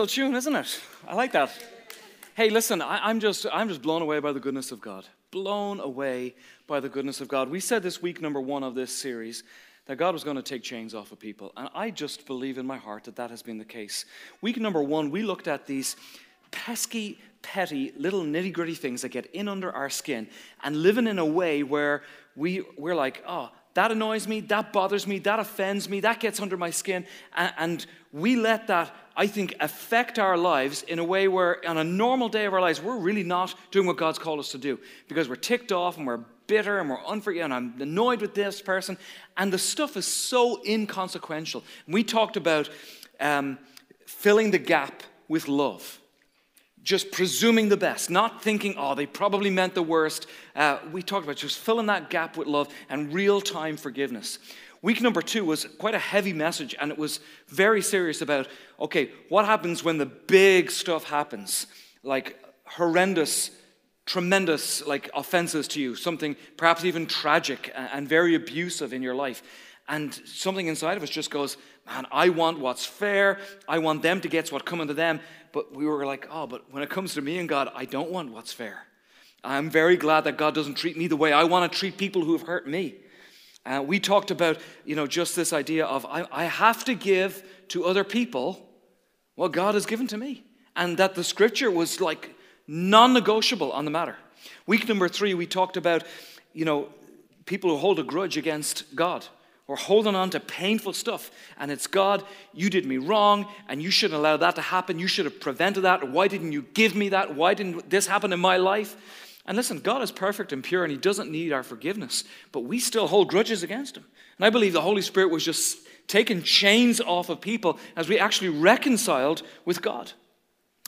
Little tune, isn't it? I like that. Hey, listen, I, am just I'm just blown away by the goodness of God. Blown away by the goodness of God. We said this week number one of this series that God was going to take chains off of people, and I just believe in my heart that that has been the case. Week number one, we looked at these pesky, petty, little nitty gritty things that get in under our skin and living in a way where we we're like, oh, that annoys me, that bothers me, that offends me, that gets under my skin. And, and, we let that, I think, affect our lives in a way where on a normal day of our lives, we're really not doing what God's called us to do because we're ticked off and we're bitter and we're unforgiving and I'm annoyed with this person. And the stuff is so inconsequential. We talked about um, filling the gap with love just presuming the best, not thinking, oh, they probably meant the worst. Uh, we talked about just filling that gap with love and real time forgiveness. Week number two was quite a heavy message, and it was very serious about okay, what happens when the big stuff happens? Like horrendous, tremendous like offenses to you, something perhaps even tragic and very abusive in your life. And something inside of us just goes, man, I want what's fair. I want them to get what's coming to them. But we were like, oh, but when it comes to me and God, I don't want what's fair. I'm very glad that God doesn't treat me the way I want to treat people who have hurt me. Uh, we talked about, you know, just this idea of I, I have to give to other people what God has given to me. And that the scripture was like non negotiable on the matter. Week number three, we talked about, you know, people who hold a grudge against God. We're holding on to painful stuff. And it's God, you did me wrong, and you shouldn't allow that to happen. You should have prevented that. Why didn't you give me that? Why didn't this happen in my life? And listen, God is perfect and pure, and He doesn't need our forgiveness, but we still hold grudges against Him. And I believe the Holy Spirit was just taking chains off of people as we actually reconciled with God.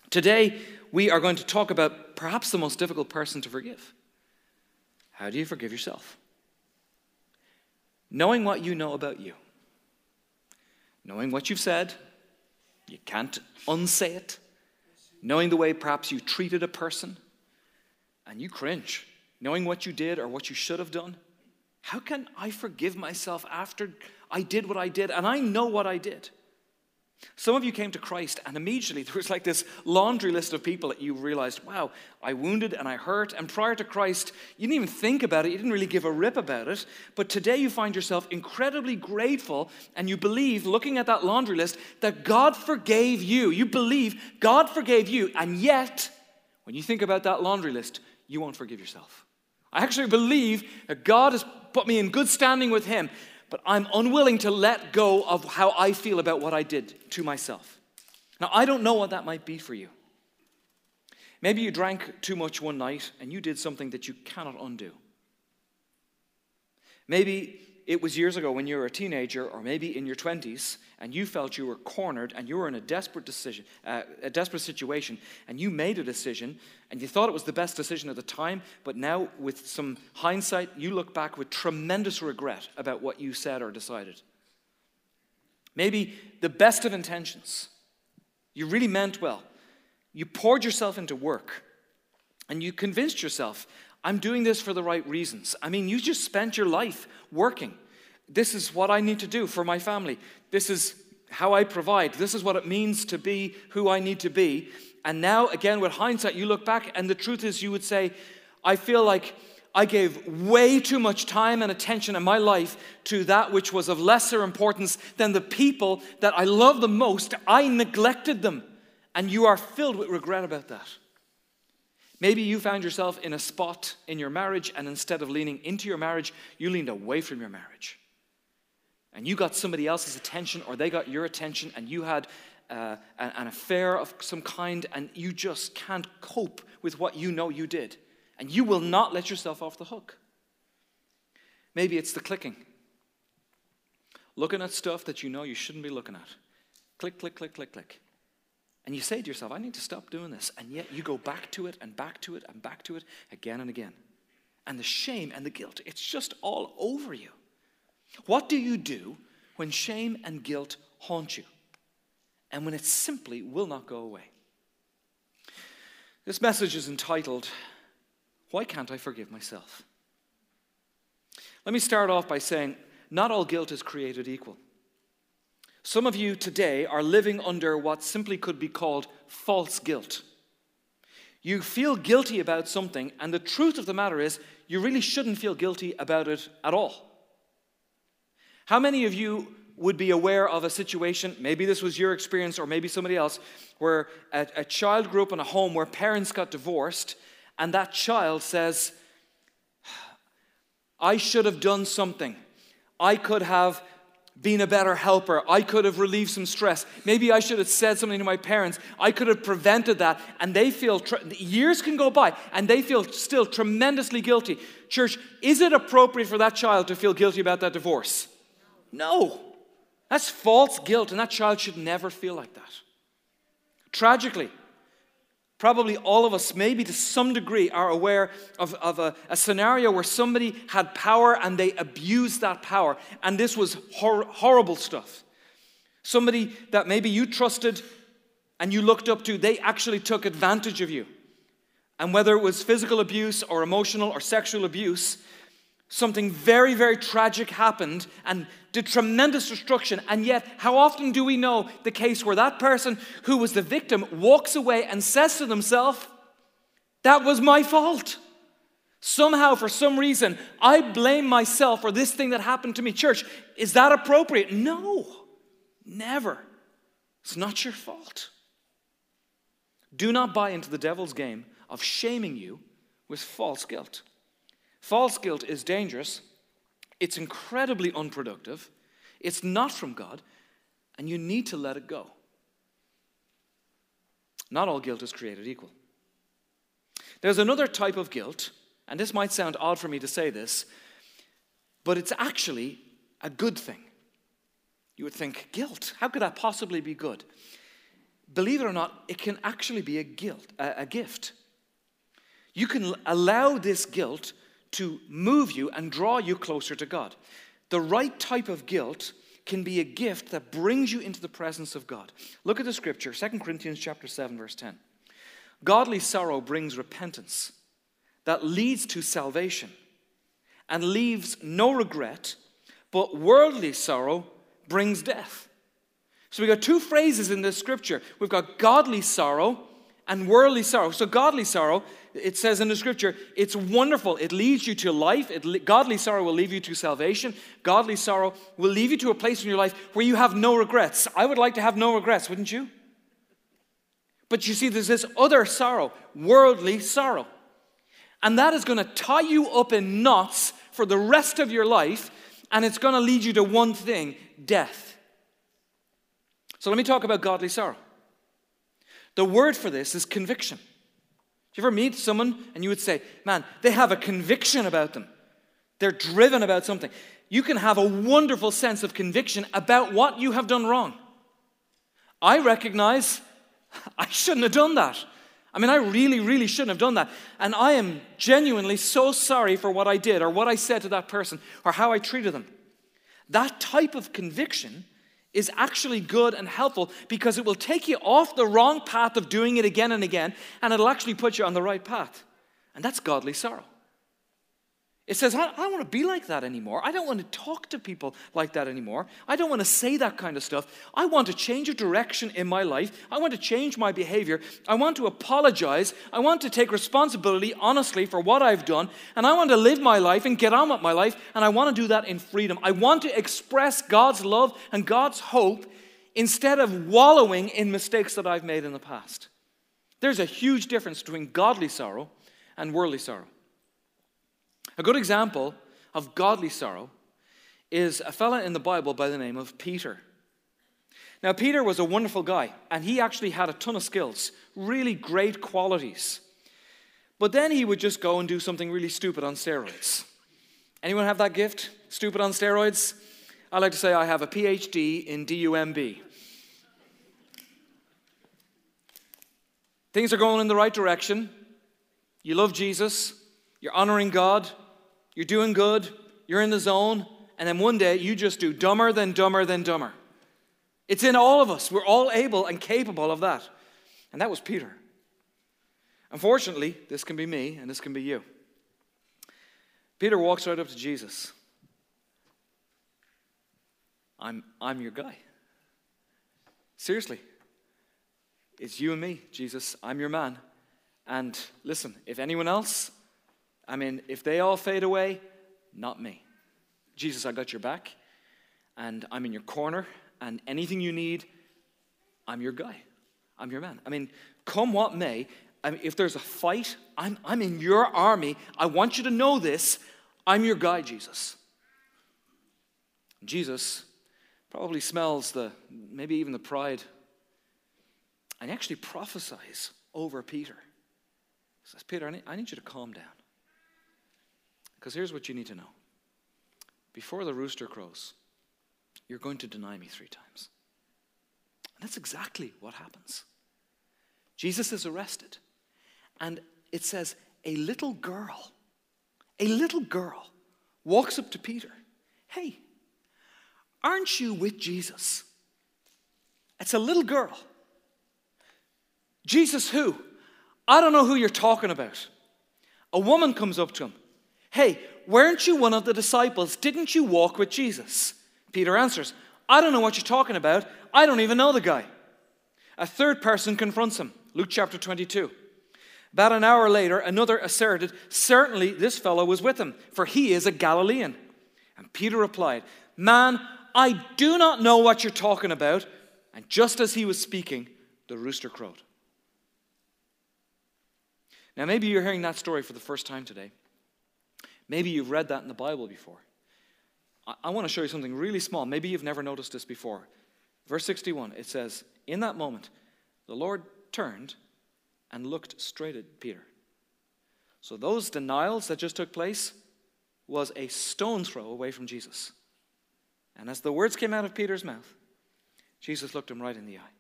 Today, we are going to talk about perhaps the most difficult person to forgive. How do you forgive yourself? Knowing what you know about you, knowing what you've said, you can't unsay it, knowing the way perhaps you treated a person, and you cringe, knowing what you did or what you should have done. How can I forgive myself after I did what I did and I know what I did? Some of you came to Christ, and immediately there was like this laundry list of people that you realized, wow, I wounded and I hurt. And prior to Christ, you didn't even think about it, you didn't really give a rip about it. But today you find yourself incredibly grateful, and you believe, looking at that laundry list, that God forgave you. You believe God forgave you, and yet, when you think about that laundry list, you won't forgive yourself. I actually believe that God has put me in good standing with Him but I'm unwilling to let go of how I feel about what I did to myself. Now, I don't know what that might be for you. Maybe you drank too much one night and you did something that you cannot undo. Maybe it was years ago when you were a teenager, or maybe in your 20s, and you felt you were cornered and you were in a desperate decision, uh, a desperate situation, and you made a decision, and you thought it was the best decision at the time, but now with some hindsight, you look back with tremendous regret about what you said or decided. Maybe the best of intentions. You really meant well. You poured yourself into work, and you convinced yourself I'm doing this for the right reasons. I mean, you just spent your life working. This is what I need to do for my family. This is how I provide. This is what it means to be who I need to be. And now, again, with hindsight, you look back, and the truth is, you would say, I feel like I gave way too much time and attention in my life to that which was of lesser importance than the people that I love the most. I neglected them. And you are filled with regret about that. Maybe you found yourself in a spot in your marriage, and instead of leaning into your marriage, you leaned away from your marriage. And you got somebody else's attention, or they got your attention, and you had uh, an, an affair of some kind, and you just can't cope with what you know you did. And you will not let yourself off the hook. Maybe it's the clicking. Looking at stuff that you know you shouldn't be looking at. Click, click, click, click, click. And you say to yourself, I need to stop doing this. And yet you go back to it and back to it and back to it again and again. And the shame and the guilt, it's just all over you. What do you do when shame and guilt haunt you? And when it simply will not go away? This message is entitled, Why Can't I Forgive Myself? Let me start off by saying, not all guilt is created equal. Some of you today are living under what simply could be called false guilt. You feel guilty about something, and the truth of the matter is, you really shouldn't feel guilty about it at all. How many of you would be aware of a situation, maybe this was your experience or maybe somebody else, where a, a, child grew up in a home where parents got divorced, and that child says, I should have done something. I could have been a better helper. I could have relieved some stress. Maybe I should have said something to my parents. I could have prevented that. And they feel, years can go by, and they feel still tremendously guilty. Church, is it appropriate for that child to feel guilty about that divorce? No. That's false guilt, and that child should never feel like that. Tragically, probably all of us, maybe to some degree, are aware of, of a, a, scenario where somebody had power and they abused that power. And this was hor- horrible stuff. Somebody that maybe you trusted and you looked up to, they actually took advantage of you. And whether it was physical abuse or emotional or sexual abuse, something very, very tragic happened and did tremendous destruction. And yet, how often do we know the case where that person who was the victim walks away and says to themselves, That was my fault? Somehow, for some reason, I blame myself for this thing that happened to me. Church, is that appropriate? No, never. It's not your fault. Do not buy into the devil's game of shaming you with false guilt. False guilt is dangerous, it's incredibly unproductive, it's not from God, and you need to let it go. Not all guilt is created equal. There's another type of guilt, and this might sound odd for me to say this, but it's actually a good thing. You would think, guilt, how could that possibly be good? Believe it or not, it can actually be a guilt, a, a gift. You can allow this guilt to move you and draw you closer to God. The right type of guilt can be a gift that brings you into the presence of God. Look at the scripture, 2 Corinthians chapter 7 verse 10. Godly sorrow brings repentance that leads to salvation and leaves no regret, but worldly sorrow brings death. So we got two phrases in this scripture. We've got godly sorrow and worldly sorrow. So godly sorrow it says in the scripture, it's wonderful. It leads you to life. It, godly sorrow will lead you to salvation. Godly sorrow will lead you to a place in your life where you have no regrets. I would like to have no regrets, wouldn't you? But you see, there's this other sorrow, worldly sorrow. And that is going to tie you up in knots for the rest of your life, and it's going to lead you to one thing death. So let me talk about godly sorrow. The word for this is conviction. Do you ever meet someone and you would say, man, they have a conviction about them? They're driven about something. You can have a wonderful sense of conviction about what you have done wrong. I recognize I shouldn't have done that. I mean, I really, really shouldn't have done that. And I am genuinely so sorry for what I did or what I said to that person or how I treated them. That type of conviction is actually good and helpful because it will take you off the wrong path of doing it again and again, and it'll actually put you on the right path. And that's godly sorrow. It says, I don't want to be like that anymore. I don't want to talk to people like that anymore. I don't want to say that kind of stuff. I want to change a direction in my life. I want to change my behavior. I want to apologize. I want to take responsibility honestly for what I've done. And I want to live my life and get on with my life. And I want to do that in freedom. I want to express God's love and God's hope instead of wallowing in mistakes that I've made in the past. There's a huge difference between godly sorrow and worldly sorrow. A good example of godly sorrow is a fella in the Bible by the name of Peter. Now, Peter was a wonderful guy, and he actually had a ton of skills, really great qualities. But then he would just go and do something really stupid on steroids. Anyone have that gift? Stupid on steroids? I like to say I have a PhD in DUMB. Things are going in the right direction. You love Jesus. You're honoring God. You're doing good, you're in the zone, and then one day you just do dumber than dumber than dumber. It's in all of us. We're all able and capable of that. And that was Peter. Unfortunately, this can be me and this can be you. Peter walks right up to Jesus. I'm, I'm your guy. Seriously. It's you and me, Jesus. I'm your man. And listen, if anyone else, I mean, if they all fade away, not me. Jesus, I got your back, and I'm in your corner, and anything you need, I'm your guy. I'm your man. I mean, come what may, I mean, if there's a fight, I'm, I'm in your army. I want you to know this. I'm your guy, Jesus. Jesus probably smells the, maybe even the pride, and actually prophesies over Peter. He says, Peter, I need, I need you to calm down. Because here's what you need to know before the rooster crows, you're going to deny me three times. And that's exactly what happens. Jesus is arrested, and it says, a little girl, a little girl walks up to Peter. Hey, aren't you with Jesus? It's a little girl. Jesus, who? I don't know who you're talking about. A woman comes up to him. Hey, weren't you one of the disciples? Didn't you walk with Jesus? Peter answers, I don't know what you're talking about. I don't even know the guy. A third person confronts him. Luke chapter 22. About an hour later, another asserted, Certainly this fellow was with him, for he is a Galilean. And Peter replied, Man, I do not know what you're talking about. And just as he was speaking, the rooster crowed. Now, maybe you're hearing that story for the first time today. Maybe you've read that in the Bible before. I, I want to show you something really small. Maybe you've never noticed this before. Verse 61, it says, In that moment, the Lord turned and looked straight at Peter. So, those denials that just took place was a stone throw away from Jesus. And as the words came out of Peter's mouth, Jesus looked him right in the eye.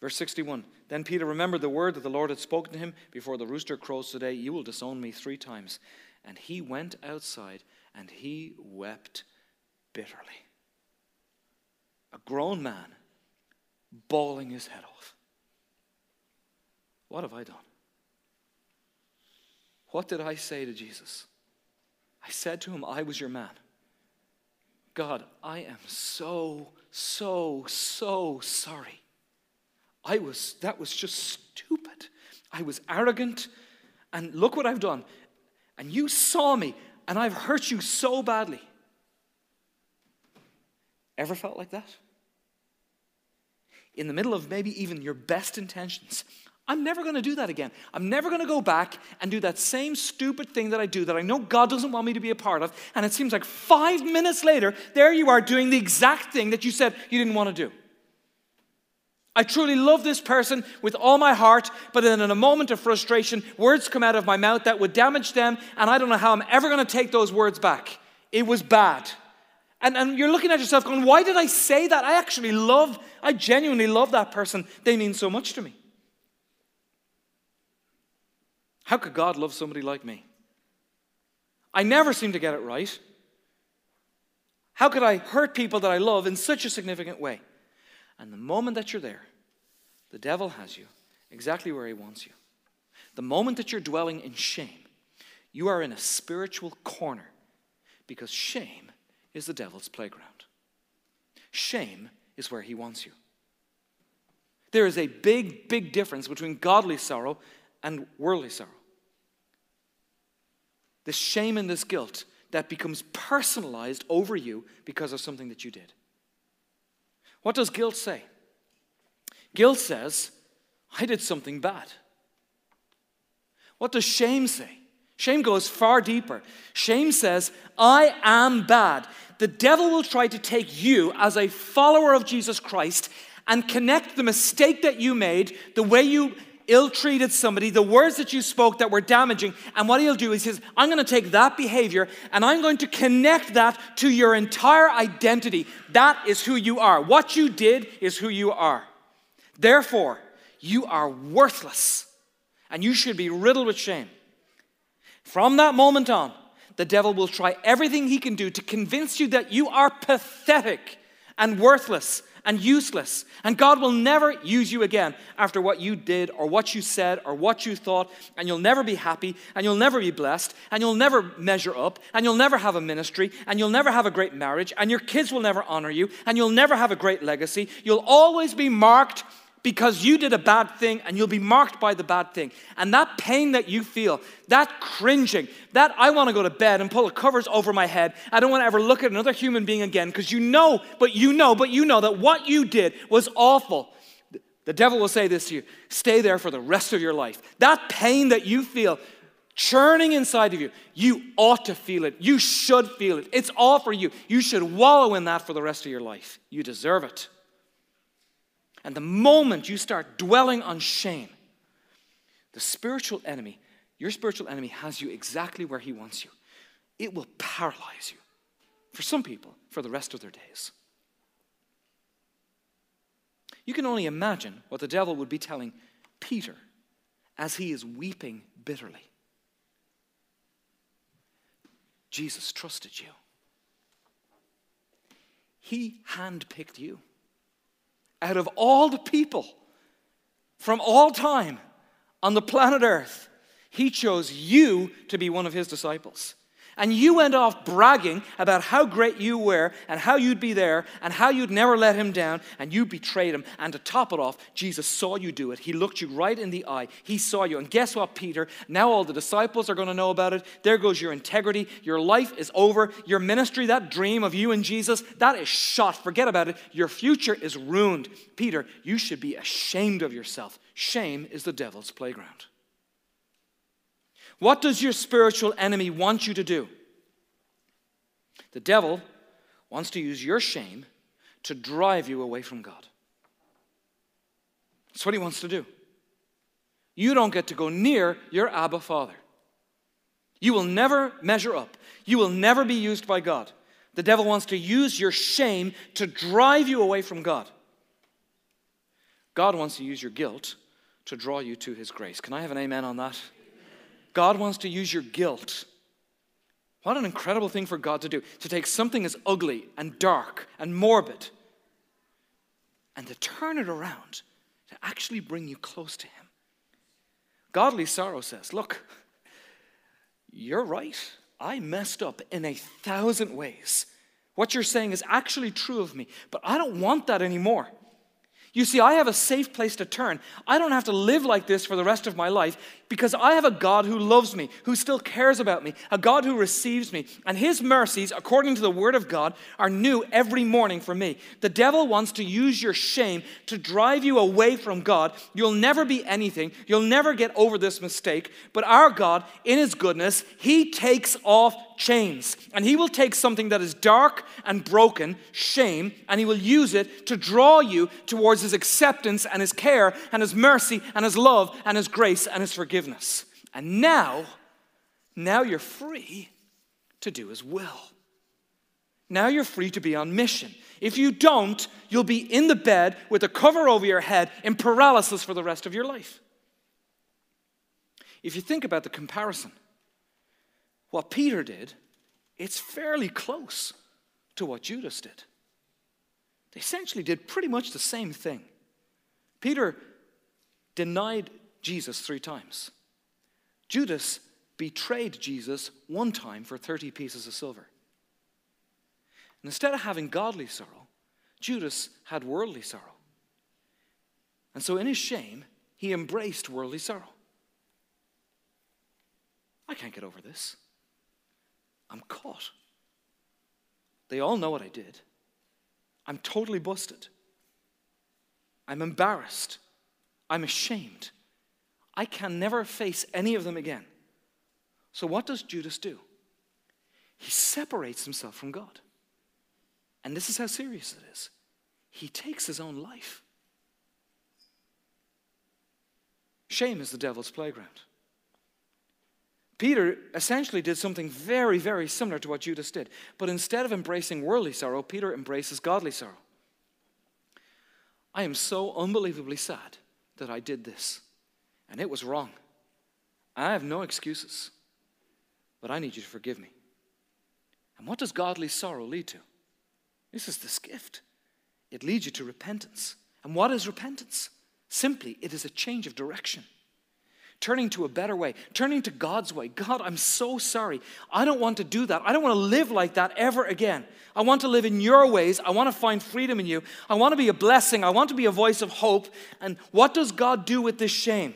Verse 61 Then Peter remembered the word that the Lord had spoken to him before the rooster crows today, You will disown me three times. And he went outside and he wept bitterly. A grown man bawling his head off. What have I done? What did I say to Jesus? I said to him, I was your man. God, I am so, so, so sorry. I was, that was just stupid. I was arrogant, and look what I've done. And you saw me, and I've hurt you so badly. Ever felt like that? In the middle of maybe even your best intentions, I'm never going to do that again. I'm never going to go back and do that same stupid thing that I do that I know God doesn't want me to be a part of. And it seems like five minutes later, there you are doing the exact thing that you said you didn't want to do. I truly love this person with all my heart, but then in a moment of frustration, words come out of my mouth that would damage them, and I don't know how I'm ever going to take those words back. It was bad. And, and you're looking at yourself going, why did I say that? I actually love, I genuinely love that person. They mean so much to me. How could God love somebody like me? I never seem to get it right. How could I hurt people that I love in such a significant way? And the moment that you're there, the devil has you exactly where he wants you. The moment that you're dwelling in shame, you are in a spiritual corner because shame is the devil's playground. Shame is where he wants you. There is a big, big difference between godly sorrow and worldly sorrow. This shame and this guilt that becomes personalized over you because of something that you did. What does guilt say? Guilt says, I did something bad. What does shame say? Shame goes far deeper. Shame says, I am bad. The devil will try to take you as a follower of Jesus Christ and connect the mistake that you made, the way you ill treated somebody, the words that you spoke that were damaging, and what he'll do is he says, I'm going to take that behavior and I'm going to connect that to your entire identity. That is who you are. What you did is who you are. Therefore, you are worthless and you should be riddled with shame. From that moment on, the devil will try everything he can do to convince you that you are pathetic and worthless and useless. And God will never use you again after what you did or what you said or what you thought. And you'll never be happy and you'll never be blessed and you'll never measure up and you'll never have a ministry and you'll never have a great marriage and your kids will never honor you and you'll never have a great legacy. You'll always be marked because you did a bad thing and you'll be marked by the bad thing. And that pain that you feel, that cringing, that I want to go to bed and pull the covers over my head. I don't want to ever look at another human being again because you know, but you know, but you know that what you did was awful. The devil will say this to you stay there for the rest of your life. That pain that you feel, churning inside of you, you ought to feel it. You should feel it. It's all for you. You should wallow in that for the rest of your life. You deserve it. And the moment you start dwelling on shame, the spiritual enemy, your spiritual enemy has you exactly where he wants you. It will paralyze you. For some people, for the rest of their days. You can only imagine what the devil would be telling Peter as he is weeping bitterly. Jesus trusted you. He handpicked you out of all the people from all time on the planet Earth, he chose you to be one of his disciples. And you went off bragging about how great you were and how you'd be there and how you'd never let him down and you betrayed him. And to top it off, Jesus saw you do it. He looked you right in the eye. He saw you. And guess what, Peter? Now all the disciples are going to know about it. There goes your integrity. Your life is over. Your ministry, that dream of you and Jesus, that is shot. Forget about it. Your future is ruined. Peter, you should be ashamed of yourself. Shame is the devil's playground. What does your spiritual enemy want you to do? The devil wants to use your shame to drive you away from God. That's what he wants to do. You don't get to go near your Abba Father. You will never measure up. You will never be used by God. The devil wants to use your shame to drive you away from God. God wants to use your guilt to draw you to his grace. Can I have an amen on that? God wants to use your guilt. What an incredible thing for God to do to take something as ugly and dark and morbid and to turn it around to actually bring you close to Him. Godly sorrow says, Look, you're right. I messed up in a thousand ways. What you're saying is actually true of me, but I don't want that anymore. You see, I have a safe place to turn. I don't have to live like this for the rest of my life because I have a God who loves me, who still cares about me, a God who receives me. And his mercies, according to the word of God, are new every morning for me. The devil wants to use your shame to drive you away from God. You'll never be anything, you'll never get over this mistake. But our God, in his goodness, he takes off chains. And he will take something that is dark and broken, shame, and he will use it to draw you towards his acceptance and his care and his mercy and his love and his grace and his forgiveness. And now, now you're free to do his will. Now you're free to be on mission. If you don't, you'll be in the bed with a cover over your head in paralysis for the rest of your life. If you think about the comparison, what Peter did, it's fairly close to what Judas did. They essentially did pretty much the same thing. Peter denied Jesus three times. Judas betrayed Jesus one time for 30 pieces of silver. And instead of having godly sorrow, Judas had worldly sorrow. And so, in his shame, he embraced worldly sorrow. I can't get over this. I'm caught. They all know what I did. I'm totally busted. I'm embarrassed. I'm ashamed. I can never face any of them again. So, what does Judas do? He separates himself from God. And this is how serious it is. He takes his own life. Shame is the devil's playground. Peter essentially did something very, very similar to what Judas did. But instead of embracing worldly sorrow, Peter embraces godly sorrow. I am so unbelievably sad that I did this, and it was wrong. I have no excuses, but I need you to forgive me. And what does godly sorrow lead to? This is this gift. it leads you to repentance. And what is repentance? Simply, it is a change of direction. Turning to a better way, turning to God's way. God, I'm so sorry. I don't want to do that. I don't want to live like that ever again. I want to live in your ways. I want to find freedom in you. I want to be a blessing. I want to be a voice of hope. And what does God do with this shame?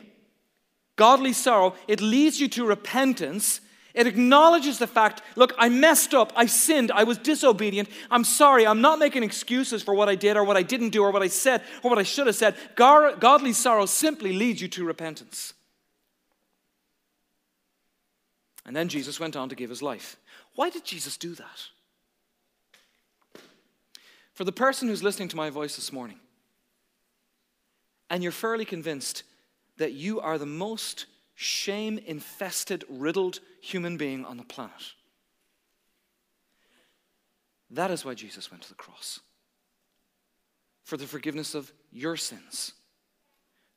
Godly sorrow, it leads you to repentance it acknowledges the fact look, I messed up, I sinned, I was disobedient, I'm sorry, I'm not making excuses for what I did or what I didn't do or what I said or what I should have said. Godly sorrow simply leads you to repentance. And then Jesus went on to give his life. Why did Jesus do that? For the person who's listening to my voice this morning, and you're fairly convinced that you are the most shame infested, riddled human being on the planet. That is why Jesus went to the cross for the forgiveness of your sins.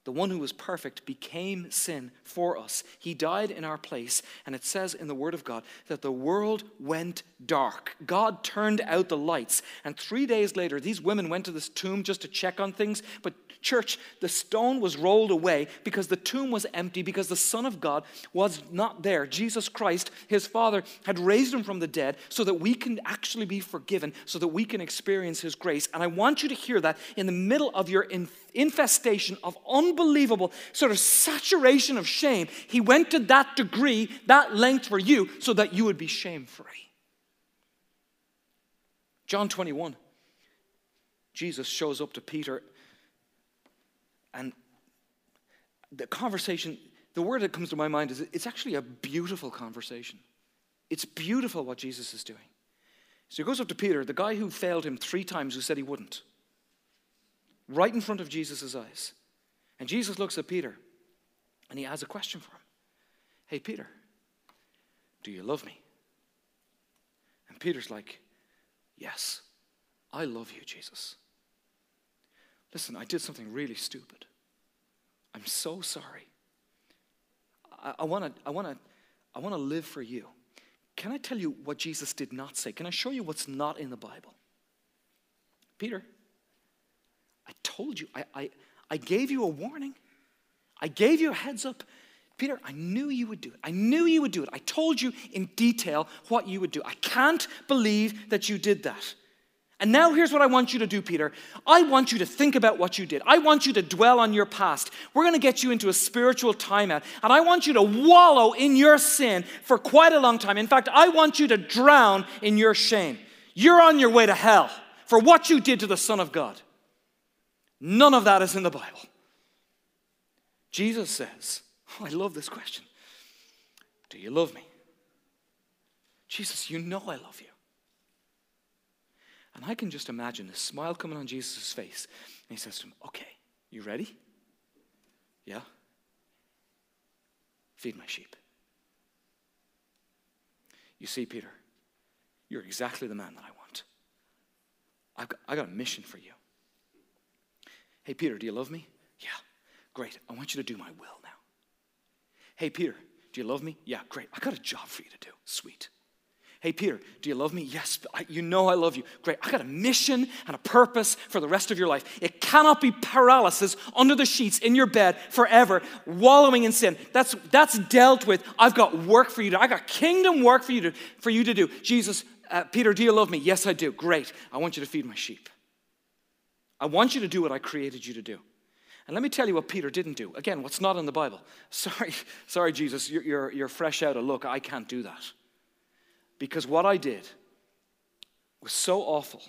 The one who was perfect became sin for us. He died in our place, and it says in the Word of God that the world went dark. God turned out the lights, and three days later, these women went to this tomb just to check on things, but Church, the stone was rolled away because the tomb was empty, because the Son of God was not there. Jesus Christ, his Father, had raised him from the dead so that we can actually be forgiven, so that we can experience his grace. And I want you to hear that in the middle of your infestation of unbelievable sort of saturation of shame. He went to that degree, that length for you, so that you would be shame free. John 21. Jesus shows up to Peter and the conversation, the word that comes to my mind is it's actually a beautiful conversation. It's beautiful what Jesus is doing. So he goes up to Peter, the guy who failed him three times, who said he wouldn't, right in front of Jesus' eyes. And Jesus looks at Peter and he has a question for him Hey, Peter, do you love me? And Peter's like, Yes, I love you, Jesus. Listen, I did something really stupid. I'm so sorry. I want to I want to I want to live for you. Can I tell you what Jesus did not say? Can I show you what's not in the Bible? Peter, I told you, I, I, I gave you a warning. I gave you a heads up. Peter, I knew you would do it. I knew you would do it. I told you in detail what you would do. I can't believe that you did that. And now here's what I want you to do, Peter. I want you to think about what you did. I want you to dwell on your past. We're going to get you into a spiritual timeout. And I want you to wallow in your sin for quite a long time. In fact, I want you to drown in your shame. You're on your way to hell for what you did to the Son of God. None of that is in the Bible. Jesus says, oh, I love this question Do you love me? Jesus, you know I love you. And I can just imagine the smile coming on Jesus' face. And he says to him, Okay, you ready? Yeah? Feed my sheep. You see, Peter, you're exactly the man that I want. I've got, I got a mission for you. Hey, Peter, do you love me? Yeah, great. I want you to do my will now. Hey, Peter, do you love me? Yeah, great. I got a job for you to do. Sweet. Hey, Peter, do you love me? Yes, I, you know I love you. Great. I got a mission and a purpose for the rest of your life. It cannot be paralysis under the sheets in your bed forever, wallowing in sin. That's, that's dealt with. I've got work for you to, I got kingdom work for you to, for you to do. Jesus, uh, Peter, do you love me? Yes, I do. Great. I want you to feed my sheep. I want you to do what I created you to do. And let me tell you what Peter didn't do. Again, what's not in the Bible. Sorry, sorry, Jesus, you're, you're, you're fresh out of look. I can't do that because what I did was so awful.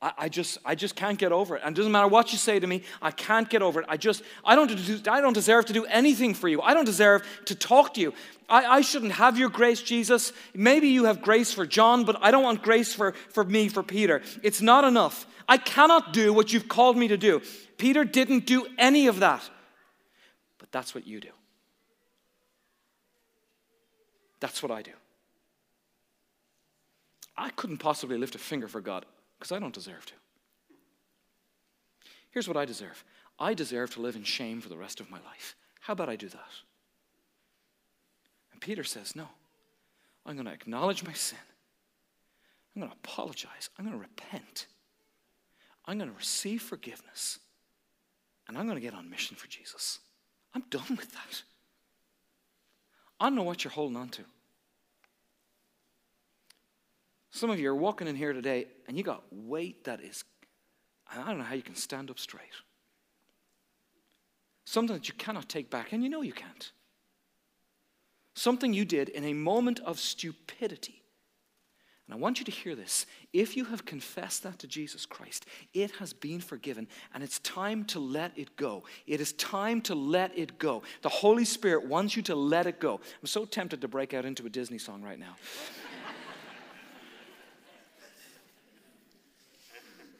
I, I, just, I just can't get over it. And it doesn't matter what you say to me, I can't get over it. I just, I don't, do, I don't deserve to do anything for you. I don't deserve to talk to you. I, I shouldn't have your grace, Jesus. Maybe you have grace for John, but I don't want grace for, for me, for Peter. It's not enough. I cannot do what you've called me to do. Peter didn't do any of that. But that's what you do. That's what I do. I couldn't possibly lift a finger for God because I don't deserve to. Here's what I deserve I deserve to live in shame for the rest of my life. How about I do that? And Peter says, No, I'm going to acknowledge my sin. I'm going to apologize. I'm going to repent. I'm going to receive forgiveness and I'm going to get on mission for Jesus. I'm done with that. I don't know what you're holding on to. Some of you are walking in here today and you got weight that is, I don't know how you can stand up straight. Something that you cannot take back, and you know you can't. Something you did in a moment of stupidity. And I want you to hear this. If you have confessed that to Jesus Christ, it has been forgiven, and it's time to let it go. It is time to let it go. The Holy Spirit wants you to let it go. I'm so tempted to break out into a Disney song right now.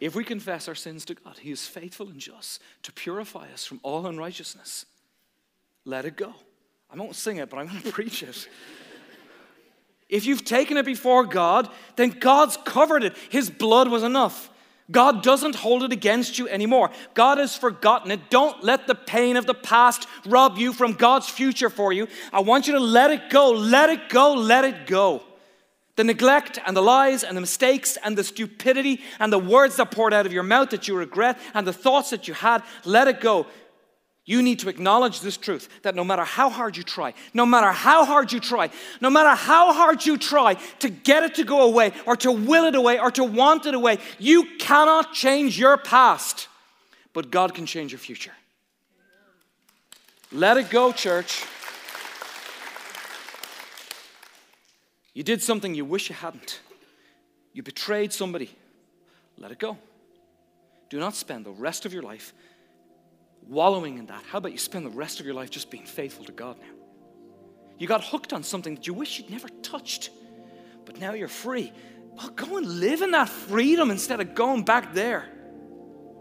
If we confess our sins to God, He is faithful and just to purify us from all unrighteousness. Let it go. I won't sing it, but I'm going to preach it. If you've taken it before God, then God's covered it. His blood was enough. God doesn't hold it against you anymore. God has forgotten it. Don't let the pain of the past rob you from God's future for you. I want you to let it go. Let it go. Let it go. The neglect and the lies and the mistakes and the stupidity and the words that poured out of your mouth that you regret and the thoughts that you had, let it go. You need to acknowledge this truth that no matter how hard you try, no matter how hard you try, no matter how hard you try to get it to go away or to will it away or to want it away, you cannot change your past, but God can change your future. Let it go, church. You did something you wish you hadn't. You betrayed somebody. Let it go. Do not spend the rest of your life wallowing in that. How about you spend the rest of your life just being faithful to God now? You got hooked on something that you wish you'd never touched, but now you're free. Well, go and live in that freedom instead of going back there.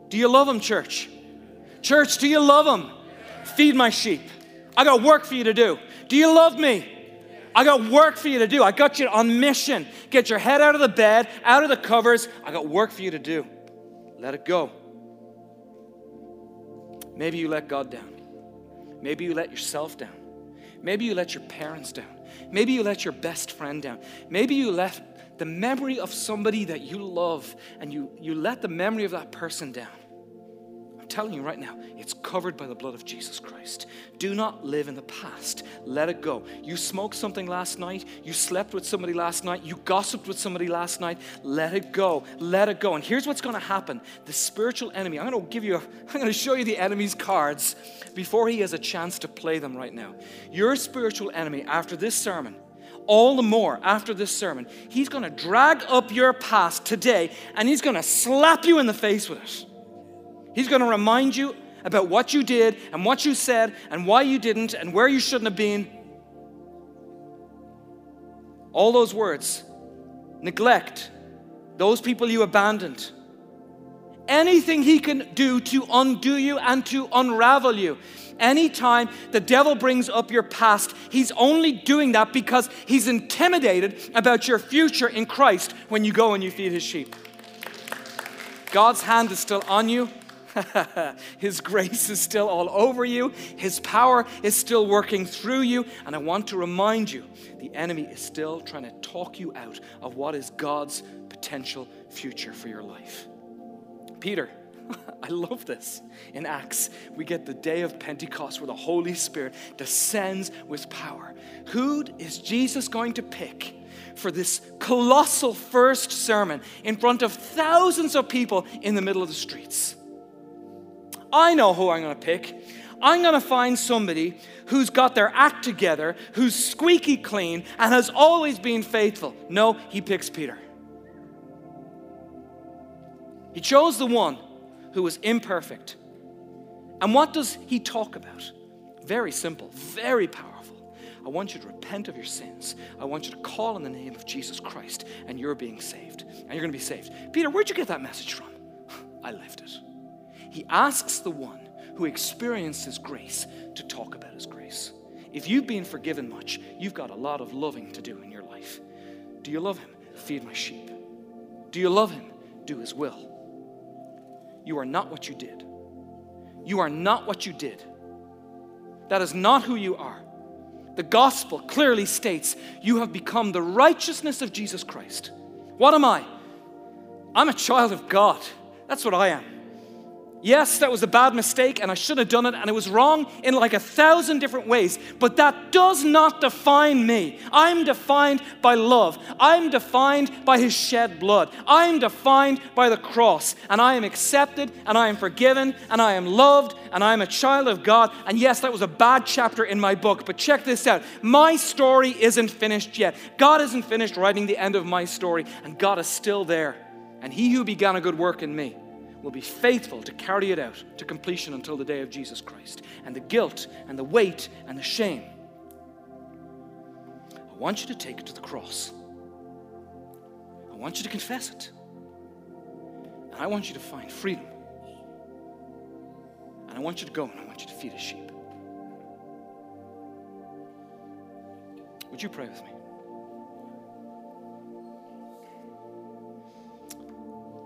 Do you love Him, church? Church, do you love Him? Feed my sheep. I got work for you to do. Do you love me? I got work for you to do. I got you on mission. Get your head out of the bed, out of the covers. I got work for you to do. Let it go. Maybe you let God down. Maybe you let yourself down. Maybe you let your parents down. Maybe you let your best friend down. Maybe you let the memory of somebody that you love and you, you let the memory of that person down. I'm telling you right now, it's covered by the blood of Jesus Christ. Do not live in the past. Let it go. You smoked something last night. You slept with somebody last night. You gossiped with somebody last night. Let it go. Let it go. And here's what's going to happen the spiritual enemy, I'm going to give you, a, I'm going to show you the enemy's cards before he has a chance to play them right now. Your spiritual enemy, after this sermon, all the more after this sermon, he's going to drag up your past today and he's going to slap you in the face with it. He's going to remind you about what you did and what you said and why you didn't and where you shouldn't have been. All those words neglect, those people you abandoned. Anything he can do to undo you and to unravel you. Anytime the devil brings up your past, he's only doing that because he's intimidated about your future in Christ when you go and you feed his sheep. God's hand is still on you. His grace is still all over you. His power is still working through you. And I want to remind you the enemy is still trying to talk you out of what is God's potential future for your life. Peter, I love this. In Acts, we get the day of Pentecost where the Holy Spirit descends with power. Who is Jesus going to pick? For this colossal first sermon in front of thousands of people in the middle of the streets. I know who I'm going to pick. I'm going to find somebody who's got their act together, who's squeaky clean, and has always been faithful. No, he picks Peter. He chose the one who was imperfect. And what does he talk about? Very simple, very powerful. I want you to repent of your sins. I want you to call on the name of Jesus Christ, and you're being saved. And you're going to be saved. Peter, where'd you get that message from? I lived it. He asks the one who experienced his grace to talk about his grace. If you've been forgiven much, you've got a lot of loving to do in your life. Do you love him? Feed my sheep. Do you love him? Do his will. You are not what you did. You are not what you did. That is not who you are. The gospel clearly states you have become the righteousness of Jesus Christ. What am I? I'm a child of God. That's what I am. Yes, that was a bad mistake and I should have done it and it was wrong in like a thousand different ways, but that does not define me. I'm defined by love. I'm defined by his shed blood. I'm defined by the cross and I am accepted and I am forgiven and I am loved and I am a child of God. And yes, that was a bad chapter in my book, but check this out. My story isn't finished yet. God isn't finished writing the end of my story and God is still there. And he who began a good work in me will be faithful to carry it out to completion until the day of Jesus Christ. And the guilt and the weight and the shame, I want you to take it to the cross. I want you to confess it. And I want you to find freedom. And I want you to go and I want you to feed a sheep. Would you pray with me?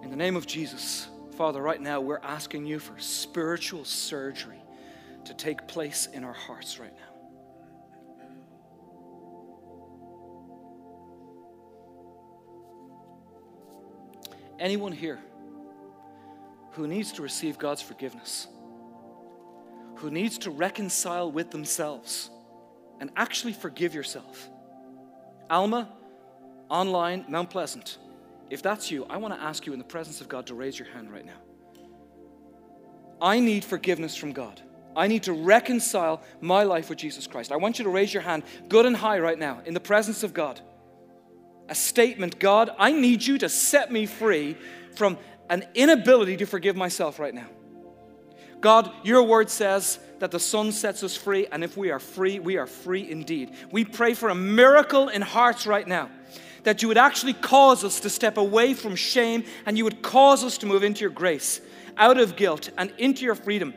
In the name of Jesus. Father, right now we're asking you for spiritual surgery to take place in our hearts right now. Anyone here who needs to receive God's forgiveness, who needs to reconcile with themselves and actually forgive yourself. Alma, online, Mount Pleasant. If that's you, I want to ask you in the presence of God to raise your hand right now. I need forgiveness from God. I need to reconcile my life with Jesus Christ. I want you to raise your hand good and high right now in the presence of God. A statement God, I need you to set me free from an inability to forgive myself right now. God, your word says that the Son sets us free, and if we are free, we are free indeed. We pray for a miracle in hearts right now that you would actually cause us to step away from shame and you would cause us to move into your grace, out of guilt, and into your freedom.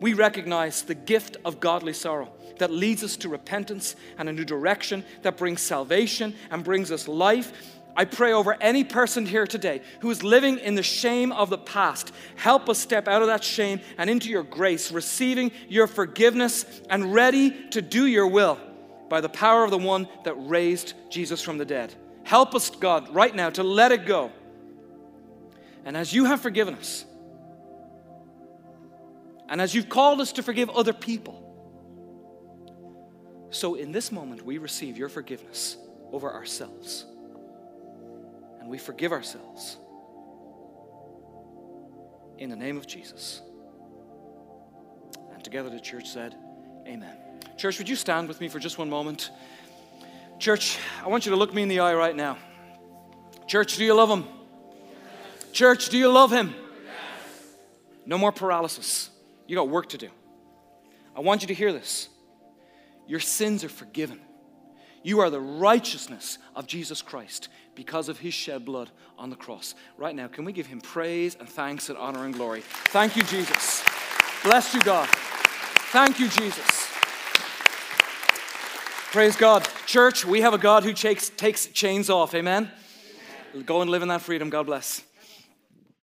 We recognize the gift of godly sorrow that leads us to repentance and a new direction, that brings salvation and brings us life. I pray over any person here today who is living in the shame of the past. Help us step out of that shame and into your grace, receiving your forgiveness and ready to do your will by the power of the one that raised Jesus from the dead. Help us, God, right now to let it go. And as you have forgiven us, and as you've called us to forgive other people, so in this moment we receive your forgiveness over ourselves. And we forgive ourselves. In the name of Jesus. And together the church said, Amen. Church, would you stand with me for just one moment? Church, I want you to look me in the eye right now. Church, do you love him? Yes. Church, do you love him? Yes. No more paralysis. You got work to do. I want you to hear this. Your sins are forgiven. You are the righteousness of Jesus Christ because of his shed blood on the cross. Right now, can we give him praise and thanks and honor and glory? Thank you, Jesus. Bless you, God. Thank you, Jesus. Praise God. Church, we have a God who takes, takes chains off. Amen? Go and live in that freedom. God bless.